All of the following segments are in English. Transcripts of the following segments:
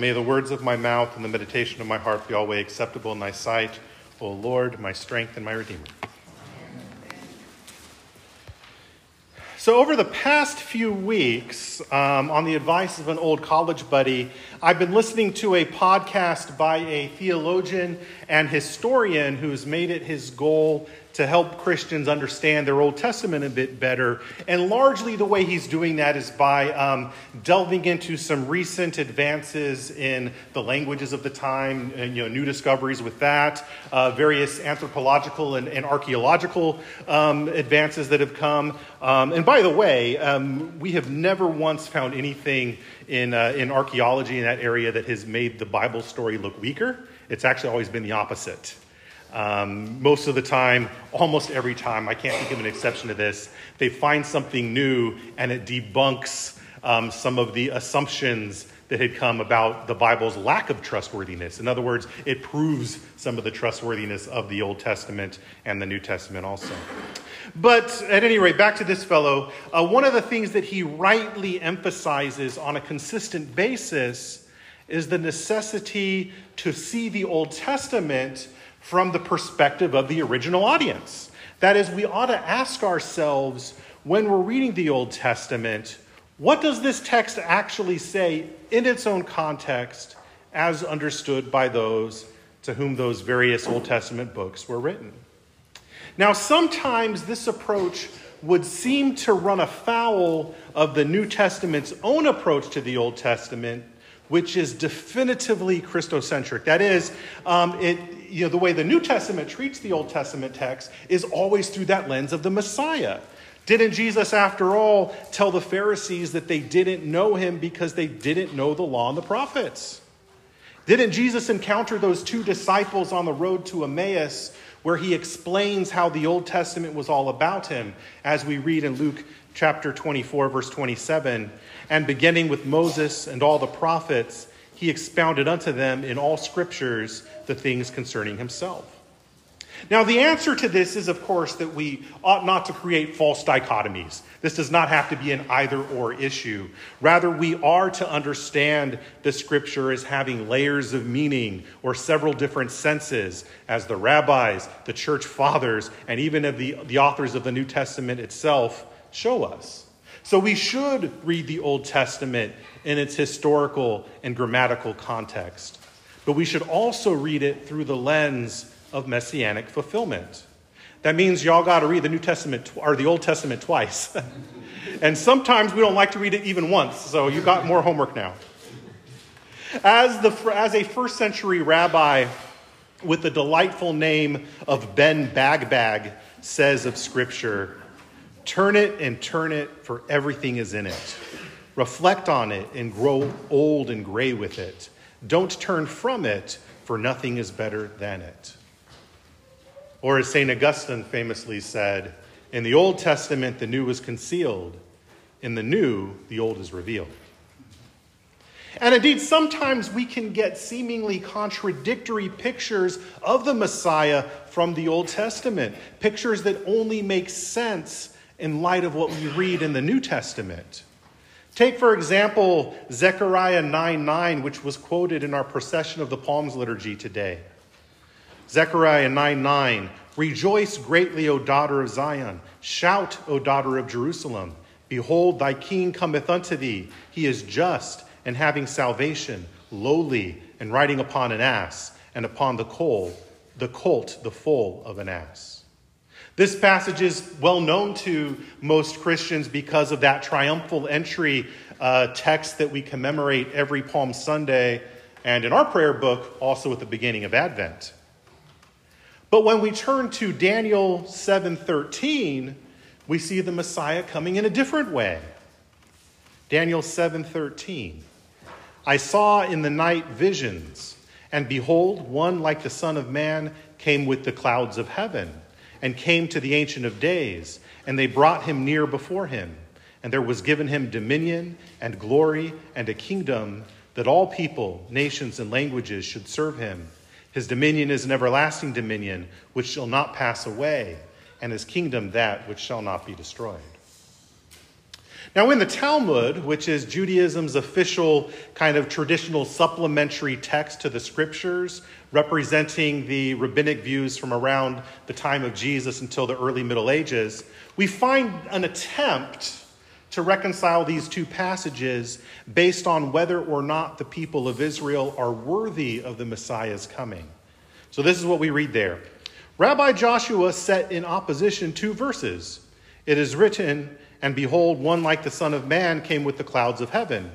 may the words of my mouth and the meditation of my heart be always acceptable in thy sight, O Lord, my strength and my redeemer. So, over the past few weeks, um, on the advice of an old college buddy, I've been listening to a podcast by a theologian and historian who's made it his goal to help Christians understand their Old Testament a bit better. And largely the way he's doing that is by um, delving into some recent advances in the languages of the time, and, you know, new discoveries with that, uh, various anthropological and, and archaeological um, advances that have come. Um, and by the way, um, we have never once found anything in, uh, in archaeology in that area that has made the Bible story look weaker. It's actually always been the opposite. Um, most of the time, almost every time, I can't think of an exception to this, they find something new and it debunks um, some of the assumptions that had come about the Bible's lack of trustworthiness. In other words, it proves some of the trustworthiness of the Old Testament and the New Testament also. But at any rate, back to this fellow, uh, one of the things that he rightly emphasizes on a consistent basis is the necessity to see the Old Testament from the perspective of the original audience. That is, we ought to ask ourselves when we're reading the Old Testament, what does this text actually say in its own context as understood by those to whom those various Old Testament books were written? Now, sometimes this approach would seem to run afoul of the New Testament's own approach to the Old Testament, which is definitively Christocentric. That is, um, it, you know, the way the New Testament treats the Old Testament text is always through that lens of the Messiah. Didn't Jesus, after all, tell the Pharisees that they didn't know him because they didn't know the law and the prophets? Didn't Jesus encounter those two disciples on the road to Emmaus where he explains how the Old Testament was all about him, as we read in Luke chapter 24, verse 27? And beginning with Moses and all the prophets, he expounded unto them in all scriptures the things concerning himself. Now, the answer to this is, of course, that we ought not to create false dichotomies. This does not have to be an either or issue. Rather, we are to understand the scripture as having layers of meaning or several different senses, as the rabbis, the church fathers, and even of the, the authors of the New Testament itself show us. So we should read the Old Testament in its historical and grammatical context. But we should also read it through the lens of messianic fulfillment. That means y'all got to read the New Testament or the Old Testament twice. and sometimes we don't like to read it even once, so you got more homework now. As, the, as a first century rabbi with the delightful name of Ben Bagbag says of Scripture, Turn it and turn it, for everything is in it. Reflect on it and grow old and gray with it. Don't turn from it, for nothing is better than it. Or as St. Augustine famously said, in the Old Testament, the new is concealed. In the new, the old is revealed. And indeed, sometimes we can get seemingly contradictory pictures of the Messiah from the Old Testament, pictures that only make sense in light of what we read in the New Testament. Take, for example, Zechariah 9 9, which was quoted in our procession of the Palms liturgy today. Zechariah 9 9, Rejoice greatly, O daughter of Zion. Shout, O daughter of Jerusalem. Behold, thy king cometh unto thee. He is just and having salvation, lowly and riding upon an ass, and upon the colt, the colt, the foal of an ass. This passage is well known to most Christians because of that triumphal entry uh, text that we commemorate every Palm Sunday and in our prayer book also at the beginning of Advent. But when we turn to Daniel 7:13, we see the Messiah coming in a different way. Daniel 7:13. I saw in the night visions, and behold, one like the Son of Man came with the clouds of heaven and came to the Ancient of Days, and they brought him near before him. And there was given him dominion and glory and a kingdom that all people, nations, and languages should serve him. His dominion is an everlasting dominion which shall not pass away, and his kingdom that which shall not be destroyed. Now, in the Talmud, which is Judaism's official kind of traditional supplementary text to the scriptures, representing the rabbinic views from around the time of Jesus until the early Middle Ages, we find an attempt to reconcile these two passages based on whether or not the people of Israel are worthy of the Messiah's coming. So, this is what we read there. Rabbi Joshua set in opposition two verses. It is written, And behold, one like the Son of Man came with the clouds of heaven.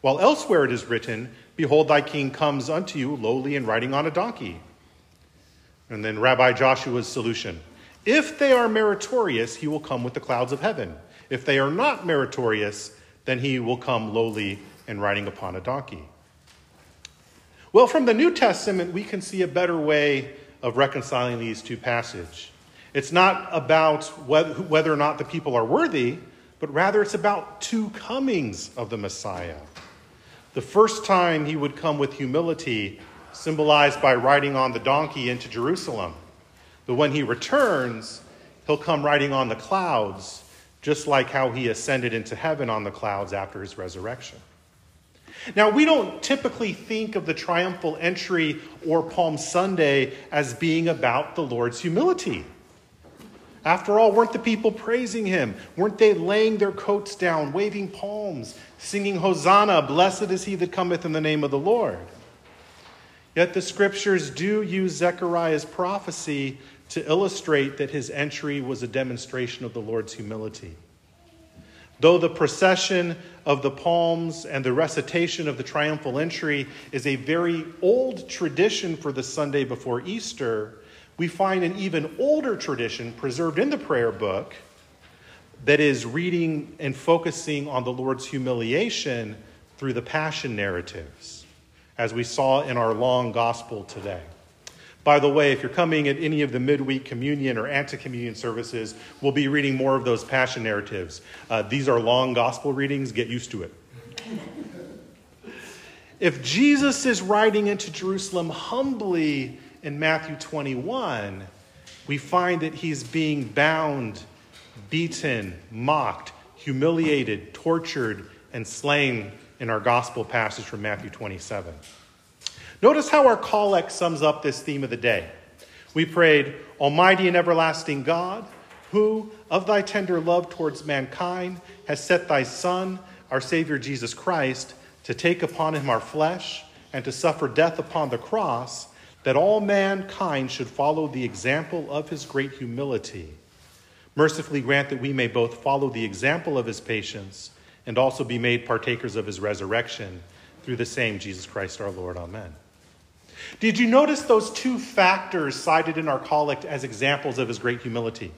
While elsewhere it is written, Behold, thy king comes unto you lowly and riding on a donkey. And then Rabbi Joshua's solution If they are meritorious, he will come with the clouds of heaven. If they are not meritorious, then he will come lowly and riding upon a donkey. Well, from the New Testament, we can see a better way of reconciling these two passages. It's not about whether or not the people are worthy, but rather it's about two comings of the Messiah. The first time he would come with humility, symbolized by riding on the donkey into Jerusalem. But when he returns, he'll come riding on the clouds, just like how he ascended into heaven on the clouds after his resurrection. Now, we don't typically think of the triumphal entry or Palm Sunday as being about the Lord's humility. After all, weren't the people praising him? Weren't they laying their coats down, waving palms, singing, Hosanna, blessed is he that cometh in the name of the Lord? Yet the scriptures do use Zechariah's prophecy to illustrate that his entry was a demonstration of the Lord's humility. Though the procession of the palms and the recitation of the triumphal entry is a very old tradition for the Sunday before Easter, we find an even older tradition preserved in the prayer book that is reading and focusing on the Lord's humiliation through the passion narratives, as we saw in our long gospel today. By the way, if you're coming at any of the midweek communion or ante communion services, we'll be reading more of those passion narratives. Uh, these are long gospel readings, get used to it. if Jesus is riding into Jerusalem humbly in Matthew 21, we find that he's being bound, beaten, mocked, humiliated, tortured, and slain in our gospel passage from Matthew 27. Notice how our collect sums up this theme of the day. We prayed, Almighty and everlasting God, who, of thy tender love towards mankind, has set thy Son, our Savior Jesus Christ, to take upon him our flesh and to suffer death upon the cross, that all mankind should follow the example of his great humility. Mercifully grant that we may both follow the example of his patience and also be made partakers of his resurrection through the same Jesus Christ our Lord. Amen. Did you notice those two factors cited in our collect as examples of his great humility?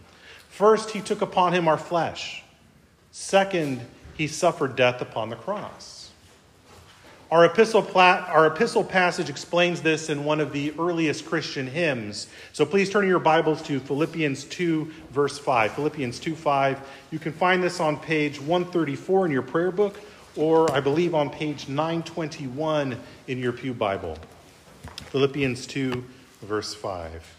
First, he took upon him our flesh. Second, he suffered death upon the cross. Our epistle, our epistle passage explains this in one of the earliest Christian hymns. So please turn your Bibles to Philippians 2, verse 5. Philippians 2, 5. You can find this on page 134 in your prayer book, or I believe on page 921 in your Pew Bible. Philippians 2, verse 5.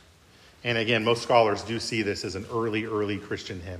And again, most scholars do see this as an early, early Christian hymn.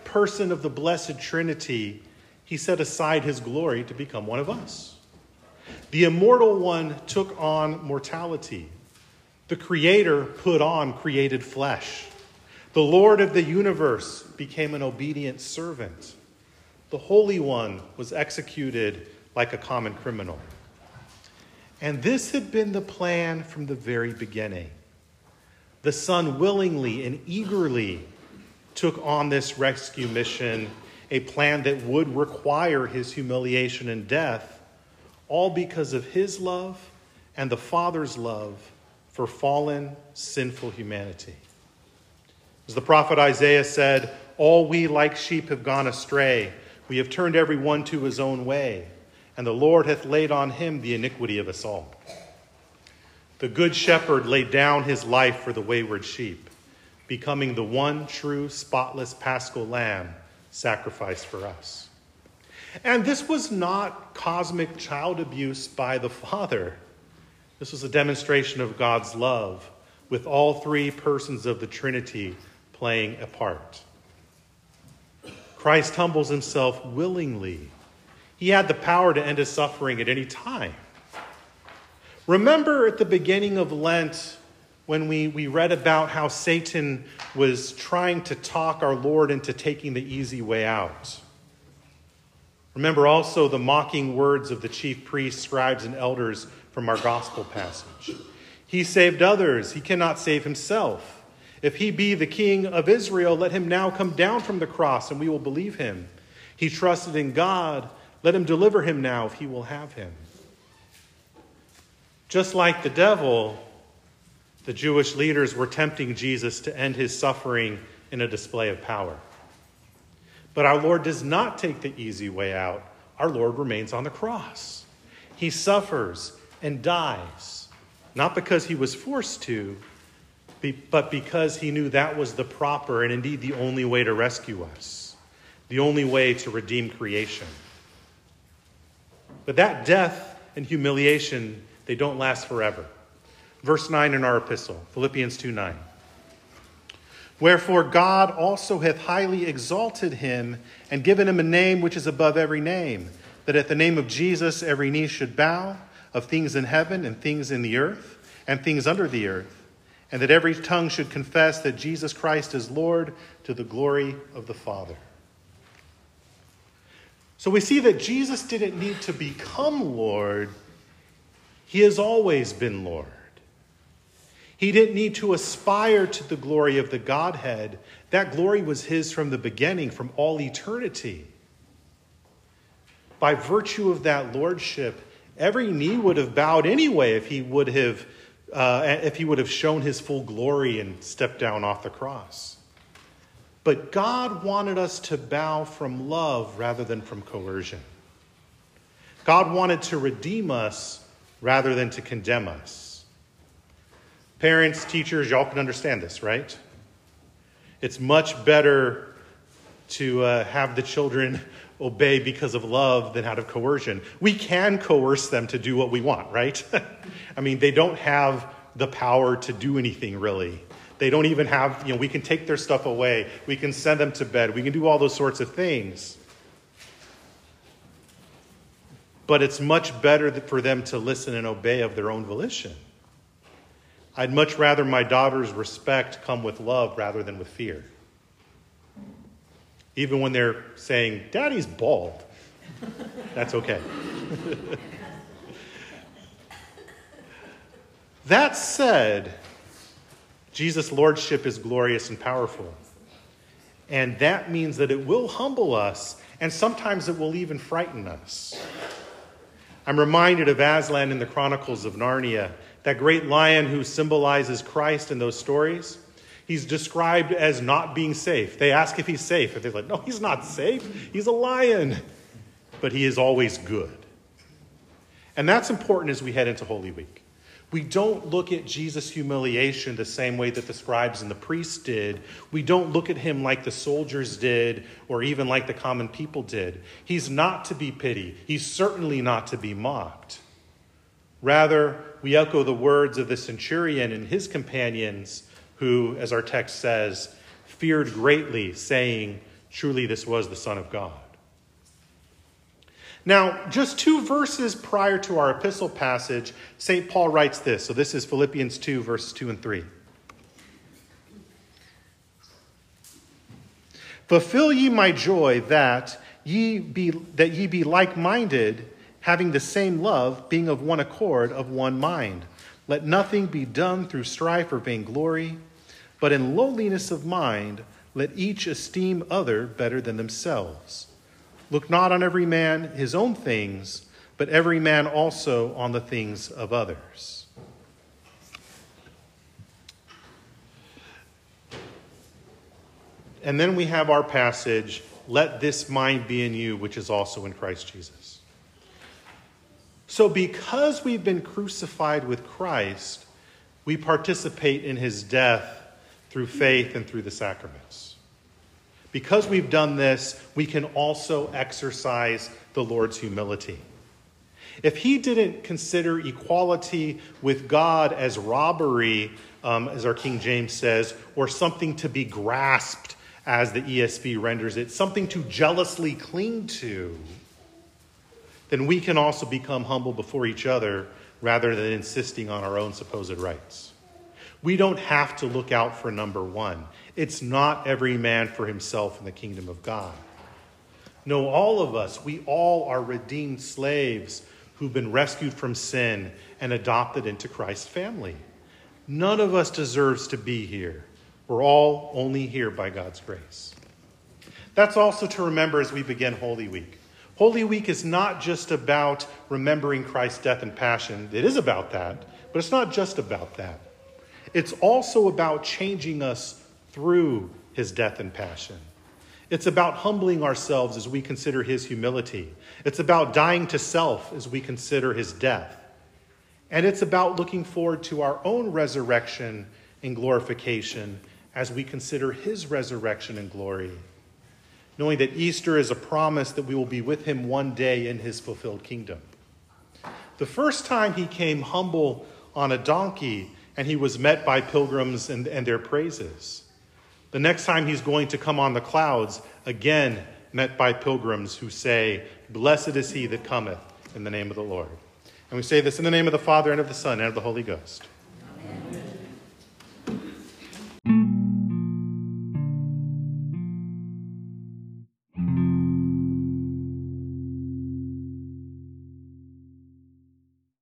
person of the Blessed Trinity, he set aside his glory to become one of us. The immortal one took on mortality. The Creator put on created flesh. The Lord of the universe became an obedient servant. The Holy One was executed like a common criminal. And this had been the plan from the very beginning. The Son willingly and eagerly took on this rescue mission, a plan that would require his humiliation and death, all because of his love and the Father's love for fallen, sinful humanity. As the prophet Isaiah said, All we like sheep have gone astray. We have turned every one to his own way, and the Lord hath laid on him the iniquity of us all. The good shepherd laid down his life for the wayward sheep, becoming the one true, spotless paschal lamb sacrificed for us. And this was not cosmic child abuse by the Father. This was a demonstration of God's love, with all three persons of the Trinity playing a part. Christ humbles himself willingly. He had the power to end his suffering at any time. Remember at the beginning of Lent when we, we read about how Satan was trying to talk our Lord into taking the easy way out. Remember also the mocking words of the chief priests, scribes, and elders from our gospel passage. He saved others, he cannot save himself. If he be the king of Israel, let him now come down from the cross, and we will believe him. He trusted in God, let him deliver him now if he will have him. Just like the devil, the Jewish leaders were tempting Jesus to end his suffering in a display of power. But our Lord does not take the easy way out. Our Lord remains on the cross. He suffers and dies, not because he was forced to, but because he knew that was the proper and indeed the only way to rescue us, the only way to redeem creation. But that death and humiliation, they don't last forever. Verse 9 in our epistle, Philippians 2 9. Wherefore God also hath highly exalted him and given him a name which is above every name, that at the name of Jesus every knee should bow, of things in heaven and things in the earth and things under the earth, and that every tongue should confess that Jesus Christ is Lord to the glory of the Father. So we see that Jesus didn't need to become Lord, he has always been Lord. He didn't need to aspire to the glory of the Godhead. That glory was his from the beginning, from all eternity. By virtue of that lordship, every knee would have bowed anyway if he would have, uh, if he would have shown his full glory and stepped down off the cross. But God wanted us to bow from love rather than from coercion. God wanted to redeem us rather than to condemn us. Parents, teachers, y'all can understand this, right? It's much better to uh, have the children obey because of love than out of coercion. We can coerce them to do what we want, right? I mean, they don't have the power to do anything really. They don't even have, you know, we can take their stuff away. We can send them to bed. We can do all those sorts of things. But it's much better for them to listen and obey of their own volition. I'd much rather my daughter's respect come with love rather than with fear. Even when they're saying, Daddy's bald, that's okay. that said, Jesus' lordship is glorious and powerful. And that means that it will humble us, and sometimes it will even frighten us. I'm reminded of Aslan in the Chronicles of Narnia that great lion who symbolizes Christ in those stories, he's described as not being safe. They ask if he's safe, and they're like, no, he's not safe. He's a lion. But he is always good. And that's important as we head into Holy Week. We don't look at Jesus' humiliation the same way that the scribes and the priests did. We don't look at him like the soldiers did or even like the common people did. He's not to be pitied, he's certainly not to be mocked. Rather, we echo the words of the centurion and his companions, who, as our text says, feared greatly, saying, Truly, this was the Son of God. Now, just two verses prior to our epistle passage, St. Paul writes this. So this is Philippians 2, verses 2 and 3. Fulfill ye my joy that ye be, that ye be like minded having the same love, being of one accord, of one mind. Let nothing be done through strife or vainglory, but in lowliness of mind, let each esteem other better than themselves. Look not on every man his own things, but every man also on the things of others. And then we have our passage, let this mind be in you, which is also in Christ Jesus. So, because we've been crucified with Christ, we participate in his death through faith and through the sacraments. Because we've done this, we can also exercise the Lord's humility. If he didn't consider equality with God as robbery, um, as our King James says, or something to be grasped, as the ESV renders it, something to jealously cling to, then we can also become humble before each other rather than insisting on our own supposed rights. We don't have to look out for number one. It's not every man for himself in the kingdom of God. No, all of us, we all are redeemed slaves who've been rescued from sin and adopted into Christ's family. None of us deserves to be here. We're all only here by God's grace. That's also to remember as we begin Holy Week. Holy Week is not just about remembering Christ's death and passion. It is about that, but it's not just about that. It's also about changing us through his death and passion. It's about humbling ourselves as we consider his humility. It's about dying to self as we consider his death. And it's about looking forward to our own resurrection and glorification as we consider his resurrection and glory, knowing that Easter is a promise that we will be with him one day in his fulfilled kingdom. The first time he came humble on a donkey and he was met by pilgrims and, and their praises. The next time he's going to come on the clouds, again met by pilgrims who say, Blessed is he that cometh in the name of the Lord. And we say this in the name of the Father and of the Son and of the Holy Ghost. Amen.